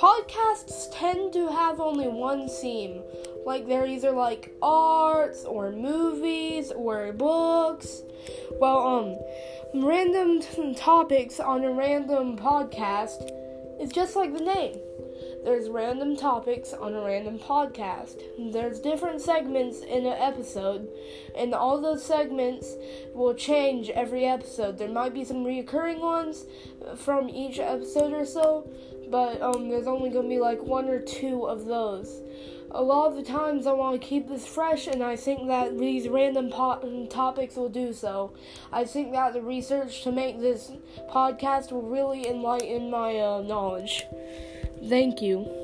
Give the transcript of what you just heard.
podcasts tend to have only one theme. Like they're either like arts or movies or books. Well, um, random t- topics on a random podcast is just like the name. There's random topics on a random podcast. There's different segments in an episode, and all those segments will change every episode. There might be some recurring ones from each episode or so, but um, there's only gonna be like one or two of those. A lot of the times I want to keep this fresh, and I think that these random po- topics will do so. I think that the research to make this podcast will really enlighten my uh, knowledge. Thank you.